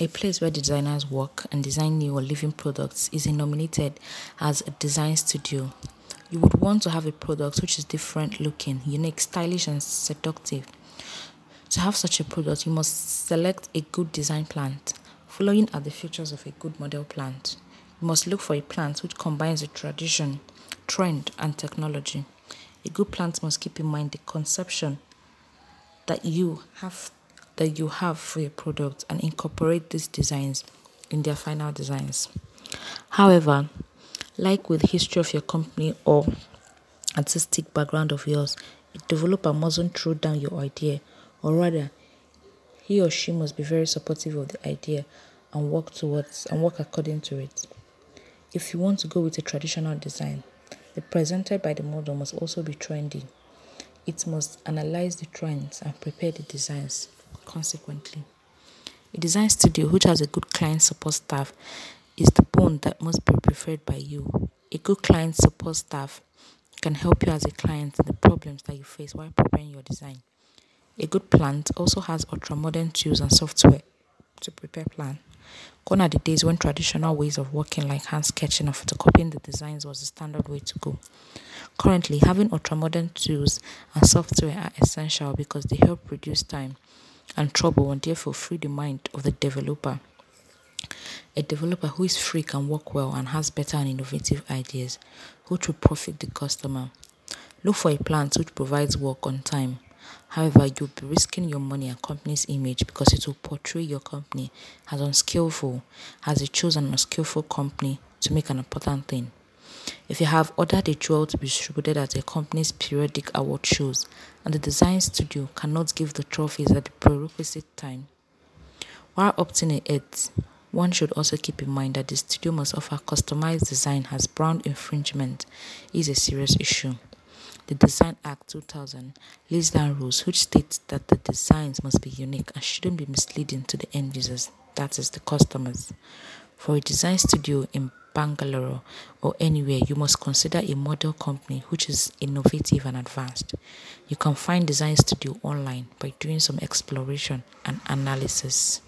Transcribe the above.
A place where designers work and design new or living products is nominated as a design studio. You would want to have a product which is different looking, unique, stylish and seductive. To have such a product, you must select a good design plant. Following are the features of a good model plant. You must look for a plant which combines the tradition, trend and technology. A good plant must keep in mind the conception that you have that you have for your product and incorporate these designs in their final designs. However, like with history of your company or artistic background of yours, a developer mustn't throw down your idea or rather he or she must be very supportive of the idea and work towards and work according to it. If you want to go with a traditional design, the presented by the model must also be trendy. It must analyze the trends and prepare the designs consequently. A design studio which has a good client support staff is the bone that must be preferred by you. A good client support staff can help you as a client in the problems that you face while preparing your design. A good plant also has ultra-modern tools and software to prepare plan. Gone are the days when traditional ways of working like hand sketching or photocopying the designs was the standard way to go. Currently, having ultra-modern tools and software are essential because they help reduce time and trouble and therefore free the mind of the developer. A developer who is free can work well and has better and innovative ideas which will profit the customer. Look for a plant which provides work on time. However, you'll be risking your money and company's image because it will portray your company as unskillful as you chose an unskillful company to make an important thing. If you have ordered a jewel to be distributed at a company's periodic award shows and the design studio cannot give the trophies at the prerequisite time, while opting it, one should also keep in mind that the studio must offer customized design as brand infringement is a serious issue. The Design Act 2000 lays down rules which state that the designs must be unique and shouldn't be misleading to the end users, that is, the customers. For a design studio in Bangalore or anywhere, you must consider a model company which is innovative and advanced. You can find design studio online by doing some exploration and analysis.